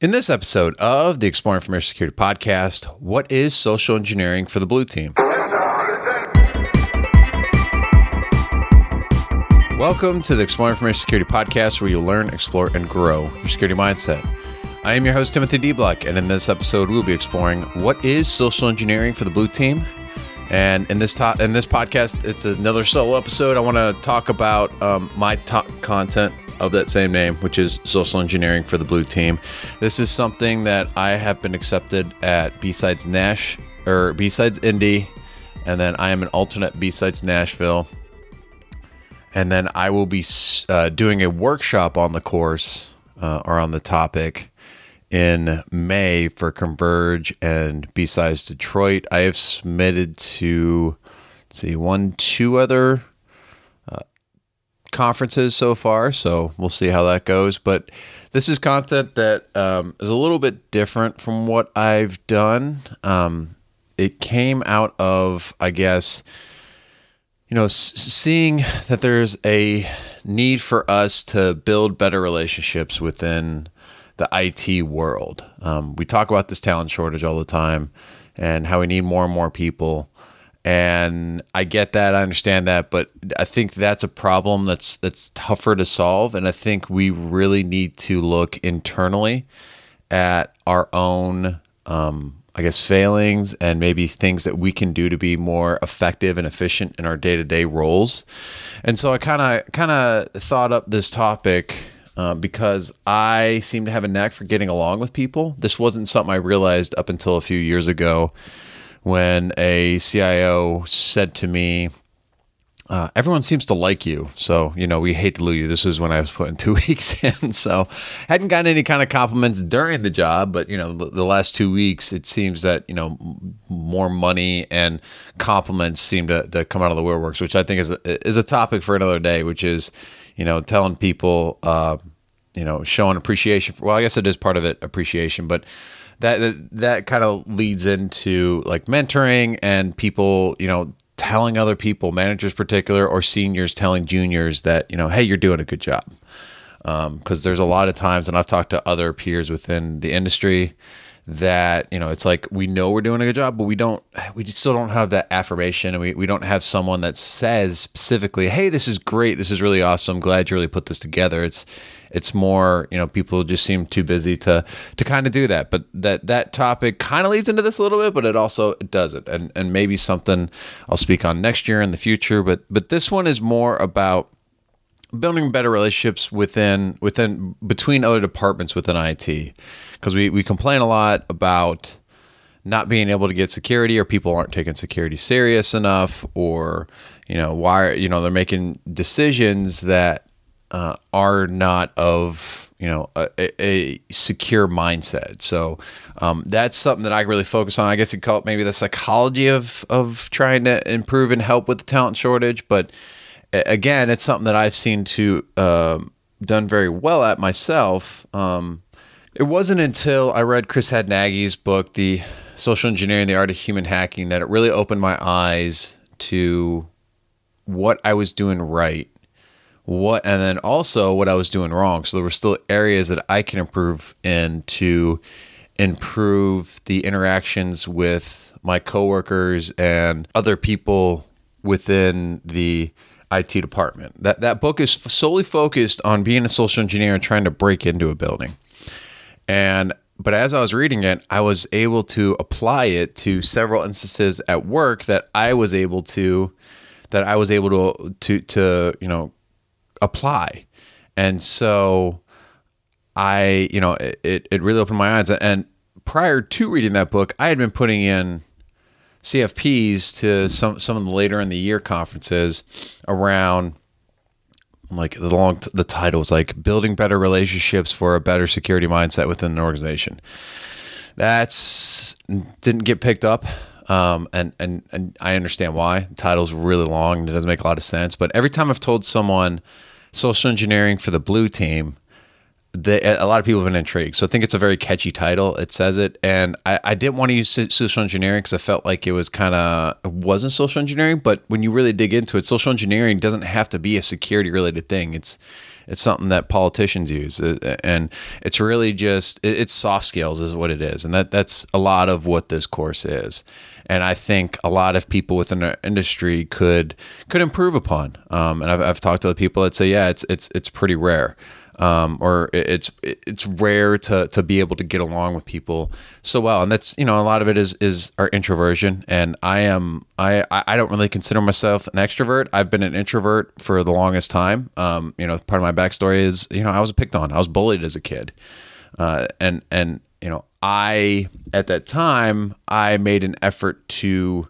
In this episode of the Explore Information Security Podcast, what is social engineering for the blue team? Welcome to the Explore Information Security Podcast, where you'll learn, explore, and grow your security mindset. I am your host, Timothy De Block, and in this episode, we'll be exploring what is social engineering for the blue team. And in this top, in this podcast, it's another solo episode. I want to talk about um, my top content of that same name, which is social engineering for the blue team. This is something that I have been accepted at B-Sides Nash or B-Sides Indy, and then I am an alternate B-Sides Nashville. And then I will be uh, doing a workshop on the course uh, or on the topic in May for Converge and B-Sides Detroit. I have submitted to, see, one, two other conferences so far, so we'll see how that goes. But this is content that um, is a little bit different from what I've done. Um, it came out of, I guess, you know, s- seeing that there's a need for us to build better relationships within the IT world. Um, we talk about this talent shortage all the time and how we need more and more people and I get that, I understand that, but I think that's a problem that's that's tougher to solve, and I think we really need to look internally at our own, um, I guess, failings and maybe things that we can do to be more effective and efficient in our day to day roles. And so I kind of kind of thought up this topic. Uh, because I seem to have a knack for getting along with people. This wasn't something I realized up until a few years ago when a CIO said to me, uh, everyone seems to like you. So, you know, we hate to lose you. This was when I was putting two weeks in. So, hadn't gotten any kind of compliments during the job, but, you know, the, last two weeks, it seems that, you know, more money and compliments seem to, to come out of the woodworks, which I think is a, is a topic for another day, which is, you know, telling people, uh, you know, showing appreciation. For, well, I guess it is part of it, appreciation, but that that, that kind of leads into like mentoring and people, you know, telling other people, managers particular or seniors telling juniors that, you know, hey, you're doing a good job. Because um, there's a lot of times, and I've talked to other peers within the industry that you know it's like we know we're doing a good job but we don't we still don't have that affirmation and we, we don't have someone that says specifically hey this is great. This is really awesome. Glad you really put this together. It's it's more you know people just seem too busy to to kind of do that. But that that topic kind of leads into this a little bit but it also it doesn't. And and maybe something i'll speak on next year in the future but but this one is more about building better relationships within within between other departments within IT because we, we complain a lot about not being able to get security or people aren't taking security serious enough or you know why you know they're making decisions that uh, are not of you know a, a secure mindset. So um, that's something that i really focus on. I guess you call it maybe the psychology of of trying to improve and help with the talent shortage but again it's something that i've seen to um, done very well at myself um, it wasn't until I read Chris Hadnagy's book, The Social Engineering, The Art of Human Hacking, that it really opened my eyes to what I was doing right. What and then also what I was doing wrong. So there were still areas that I can improve in to improve the interactions with my coworkers and other people within the IT department. That that book is solely focused on being a social engineer and trying to break into a building. And but as I was reading it, I was able to apply it to several instances at work that I was able to that I was able to to to you know apply. And so I, you know, it, it really opened my eyes. And prior to reading that book, I had been putting in CFPs to some some of the later in the year conferences around like the long the title is like building better relationships for a better security mindset within an organization. That's didn't get picked up. Um, and, and, and I understand why. The title's really long and it doesn't make a lot of sense. But every time I've told someone social engineering for the blue team, a lot of people have been intrigued. So I think it's a very catchy title. It says it, and I, I didn't want to use social engineering because I felt like it was kind of it wasn't social engineering. But when you really dig into it, social engineering doesn't have to be a security related thing. It's It's something that politicians use, uh, and it's really just it's soft skills is what it is, and that that's a lot of what this course is. And I think a lot of people within the industry could could improve upon. Um, and I've, I've talked to the people that say, yeah, it's it's it's pretty rare um, or it's it's rare to to be able to get along with people so well, and that's you know a lot of it is is our introversion, and I am I I don't really consider myself an extrovert. I've been an introvert for the longest time. Um, you know, part of my backstory is you know I was picked on, I was bullied as a kid, uh, and and you know I at that time I made an effort to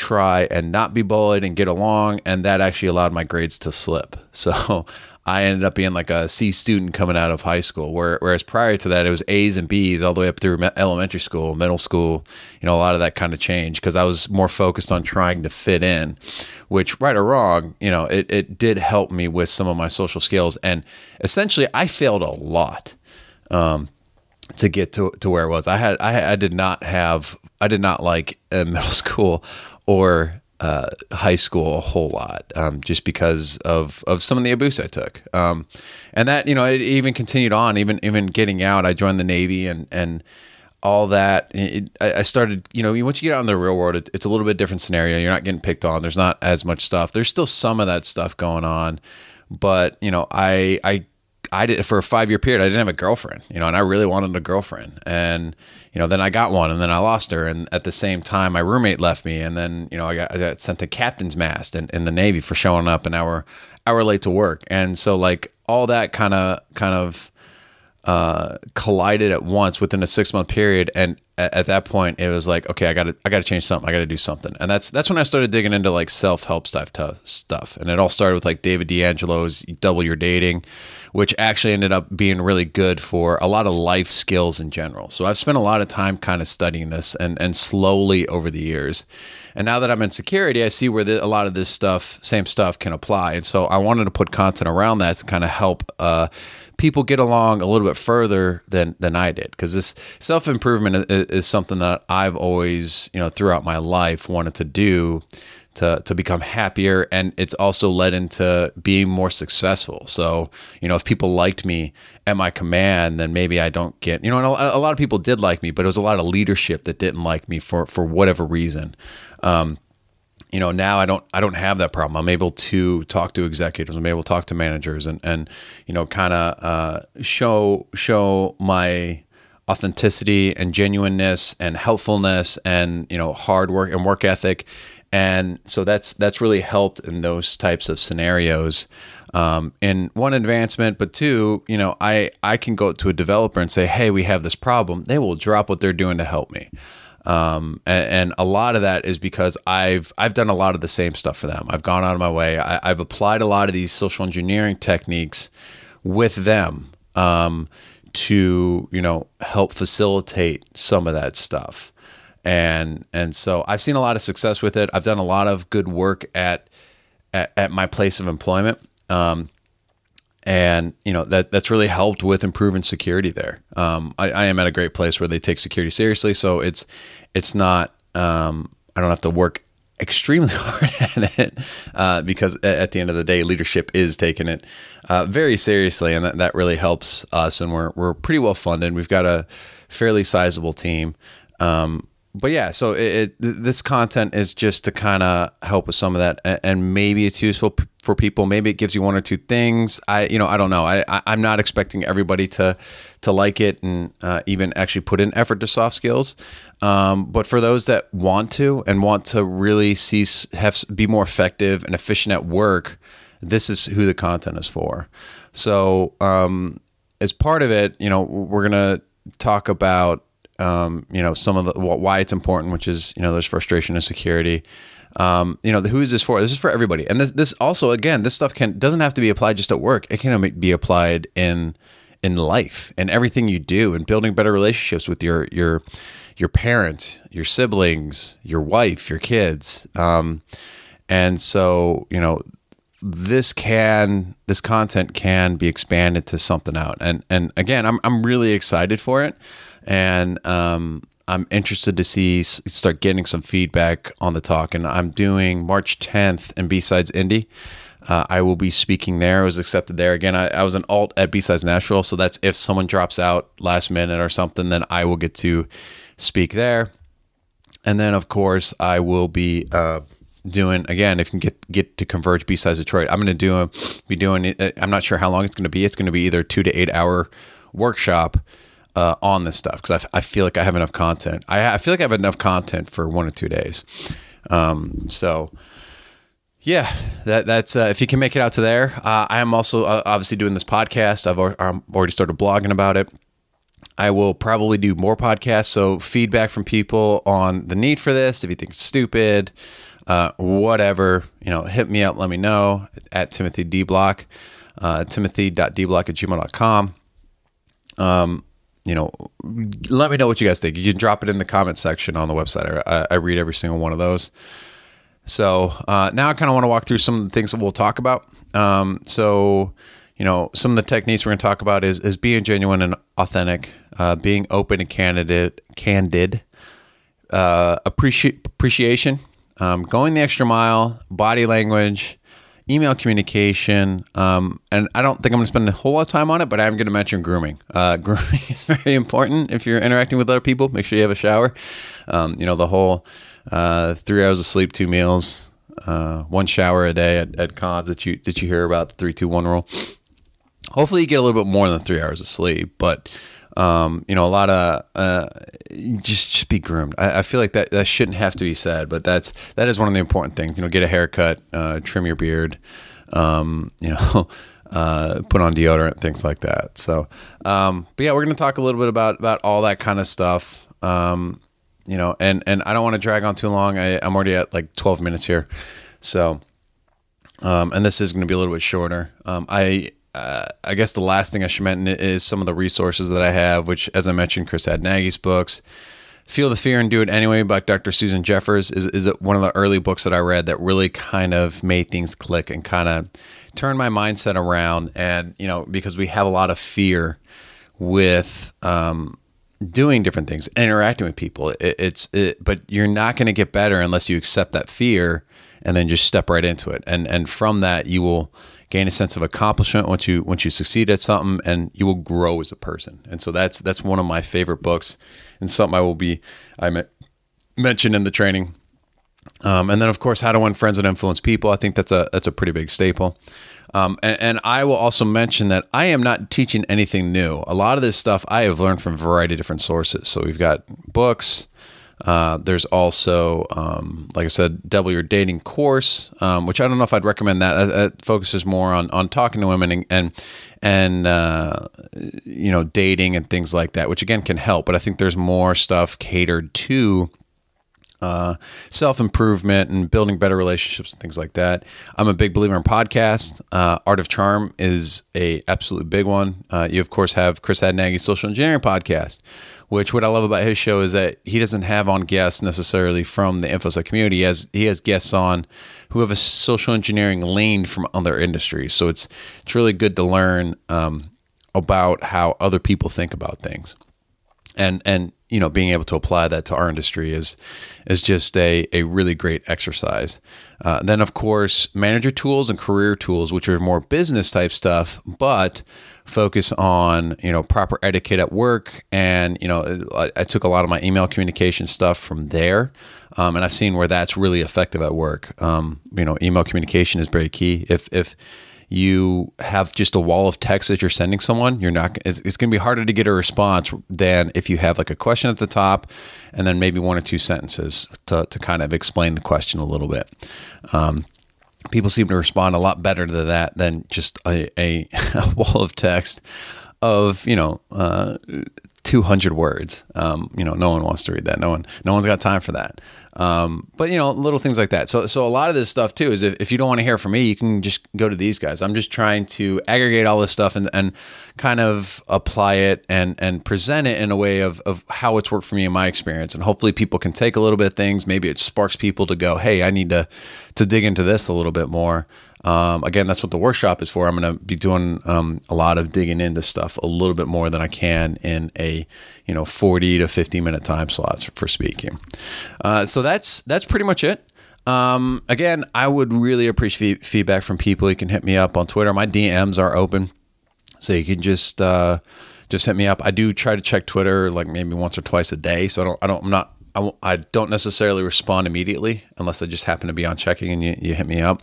try and not be bullied and get along and that actually allowed my grades to slip so I ended up being like a C student coming out of high school, where, whereas prior to that, it was A's and B's all the way up through elementary school, middle school, you know, a lot of that kind of change because I was more focused on trying to fit in, which, right or wrong, you know, it, it did help me with some of my social skills. And essentially, I failed a lot. Um, to get to, to where it was, I had I, I did not have I did not like middle school or uh, high school a whole lot, um, just because of of some of the abuse I took, um, and that you know it even continued on, even even getting out. I joined the Navy and and all that. It, I started, you know, once you get out in the real world, it, it's a little bit different scenario. You're not getting picked on. There's not as much stuff. There's still some of that stuff going on, but you know, I I I did for a five year period. I didn't have a girlfriend, you know, and I really wanted a girlfriend. And you know, then I got one, and then I lost her. And at the same time, my roommate left me, and then you know, I got, I got sent to captain's mast in, in the Navy for showing up an hour hour late to work. And so, like all that kind of kind of uh, collided at once within a six month period. And at, at, that point, it was like, okay, I got to, I got to change something. I got to do something. And that's, that's when I started digging into like self help stuff, stuff. And it all started with like David D'Angelo's Double Your Dating, which actually ended up being really good for a lot of life skills in general. So I've spent a lot of time kind of studying this and, and slowly over the years. And now that I'm in security, I see where the, a lot of this stuff, same stuff, can apply. And so I wanted to put content around that to kind of help uh, people get along a little bit further than than I did because this self improvement is, is, something that I've always you know throughout my life wanted to do to to become happier and it's also led into being more successful. So you know if people liked me at my command then maybe I don't get you know a, a, lot of people did like me but it was a lot of leadership that didn't like me for for whatever reason. Um, you know now i don't i don't have that problem. I'm able to talk to executives. I'm able to talk to managers and and you know kind of uh, show show my authenticity and genuineness and helpfulness and you know hard work and work ethic and so that's that's really helped in those types of scenarios um, and one advancement but two you know i i can go to a developer and say hey we have this problem they will drop what they're doing to help me um, and, and, a lot of that is because I've I've done a lot of the same stuff for them. I've gone out of my way. I, have applied a lot of these social engineering techniques with them um, to you know help facilitate some of that stuff. And and so I've seen a lot of success with it. I've done a lot of good work at at, at my place of employment. Um, and you know that that's really helped with improving security there. Um, I, I, am at a great place where they take security seriously, so it's it's not um, I don't have to work extremely hard at it uh, because at the end of the day, leadership is taking it uh, very seriously, and that, that really helps us. And we're we're pretty well funded. We've got a fairly sizable team. Um, but yeah, so it, it, this content is just to kind of help with some of that, and maybe it's useful for people. Maybe it gives you one or two things. I, you know, I don't know. I, I am not expecting everybody to to like it and uh, even actually put in effort to soft skills. Um, but for those that want to and want to really see have be more effective and efficient at work, this is who the content is for. So um, as part of it, you know, we're gonna talk about um, you know, some of the why it's important, which is you know, there's frustration and security. Um, you know, who is this for? This is for everybody, and this this also again, this stuff can doesn't have to be applied just at work. It can be applied in in life and everything you do, and building better relationships with your your your parents, your siblings, your wife, your kids. Um, and so, you know, this can this content can be expanded to something out. And and again, I'm I'm really excited for it and um, I'm interested to see start getting some feedback on the talk. And I'm doing March 10th in B-Sides Indy. uh, I will be speaking there. I was accepted there again. I, I was an alt at B Sides Nashville, so that's if someone drops out last minute or something, then I will get to speak there. And then, of course, I will be uh, doing again. If you can get get to Converge B Sides Detroit, I'm going to do be doing. I'm not sure how long it's going to be. It's going to be either two to eight hour workshop uh, on this stuff because I, feel like I have enough content. I, I, feel like I have enough content for one or two days. Um, so yeah, that that's uh, if you can make it out to there. Uh, I am also uh, obviously doing this podcast. I've already started blogging about it. I will probably do more podcasts. So feedback from people on the need for this. If you think it's stupid, uh, whatever, you know, hit me up. Let me know at Timothy De Block, uh, timothy.deblock at gmail.com. Um, you know, let me know what you guys think. You can drop it in the comment section on the website. I, I read every single one of those. So uh, now I kind of want to walk through some of the things that we'll talk about. Um, so, you know, some of the techniques we're going to talk about is, is being genuine and authentic, uh, being open and candid, candid, uh, appreci- appreciation, um, going the extra mile, body language, email communication, um, and I don't think I'm going to spend a whole lot of time on it, but I'm going to mention grooming. Uh, grooming is very important if you're interacting with other people. Make sure you have a shower. Um, you know, the whole uh, three hours of sleep, two meals, uh, one shower a day at, at cons that you that you hear about the three two one rule. Hopefully, you get a little bit more than three hours of sleep, but um, you know, a lot of uh, just just be groomed. I, I, feel like that that shouldn't have to be said, but that's that is one of the important things. You know, get a haircut, uh, trim your beard, um, you know, uh, put on deodorant, things like that. So, um, but yeah, we're going to talk a little bit about about all that kind of stuff. Um, you know, and and I don't want to drag on too long. I, I'm already at like 12 minutes here, so. Um, and this is going to be a little bit shorter. Um, I uh, I guess the last thing I should mention is some of the resources that I have, which, as I mentioned, Chris Hadnagy's books. Feel the Fear and Do It Anyway by Dr. Susan Jeffers is, is one of the early books that I read that really kind of made things click and kind of turned my mindset around. And, you know, because we have a lot of fear with um, doing different things, interacting with people. It, it's, it, but you're not going to get better unless you accept that fear and then just step right into it. And, and from that, you will gain a sense of accomplishment once you once you succeed at something and you will grow as a person and so that's that's one of my favorite books and something i will be i mentioned in the training um, and then of course how to win friends and influence people i think that's a that's a pretty big staple um, and, and, I will also mention that I am not teaching anything new. A lot of this stuff I have learned from a variety of different sources. So we've got books, uh, there's also, um, like I said, Double Your Dating course, um, which I don't know if I'd recommend that. It focuses more on, on talking to women and and, and uh, you know dating and things like that, which again can help. But I think there's more stuff catered to uh, self improvement and building better relationships and things like that. I'm a big believer in podcasts. Uh, Art of Charm is a absolute big one. Uh, you of course have Chris Hadnagy's Social Engineering podcast, which what I love about his show is that he doesn't have on guests necessarily from the InfoSec community. He has he has guests on who have a social engineering lane from other industries. So it's it's really good to learn um, about how other people think about things, and and you know being able to apply that to our industry is is just a a really great exercise. Uh, then of course manager tools and career tools, which are more business type stuff, but focus on you know proper etiquette at work. And you know I, I took a lot of my email communication stuff from there um, and I've seen where that's really effective at work. Um, you know email communication is very key. If if you have just a wall of text that you're sending someone you're not it's, it's going to be harder to get a response than if you have like a question at the top and then maybe one or two sentences to, to kind of explain the question a little bit. Um, people seem to respond a lot better to that than just a, a, a wall of text of you know uh, 200 words um, you know no one wants to read that no one no one's got time for that um, but you know, little things like that. So, so a lot of this stuff too is if, if you don't want to hear from me, you can just go to these guys. I'm just trying to aggregate all this stuff and, and kind of apply it and, and present it in a way of, of how it's worked for me in my experience. And hopefully people can take a little bit of things. Maybe it sparks people to go, Hey, I need to, to dig into this a little bit more. Um, again, that's what the workshop is for. I'm going to be doing um, a lot of digging into stuff a little bit more than I can in a you know 40 to 50 minute time slots for speaking. Uh, so that's that's pretty much it. Um, again, I would really appreciate feedback from people. You can hit me up on Twitter. My DMs are open, so you can just uh, just hit me up. I do try to check Twitter like maybe once or twice a day, so I don't I don't I'm not I, I don't necessarily respond immediately unless I just happen to be on checking and you, you hit me up.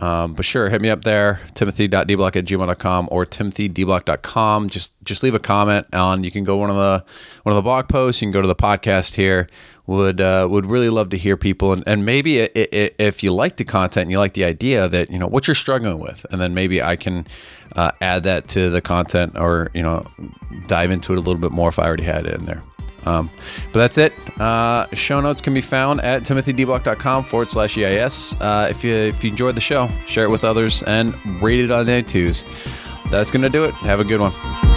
Um, but sure, hit me up there, timothy.deblock at gmail.com or timothydeblock.com. Just just leave a comment on you can go one of the one of the blog posts, you can go to the podcast here. Would uh, would really love to hear people and, and maybe i i if you like the content and you like the idea that you know what you're struggling with and then maybe I can uh, add that to the content or you know dive into it a little bit more if I already had it in there. Um, but that's it. Uh, show notes can be found at timothydeblock.com forward slash EIS. Uh, if you if you enjoyed the show, share it with others and rate it on iTunes. That's gonna do it. Have a good one.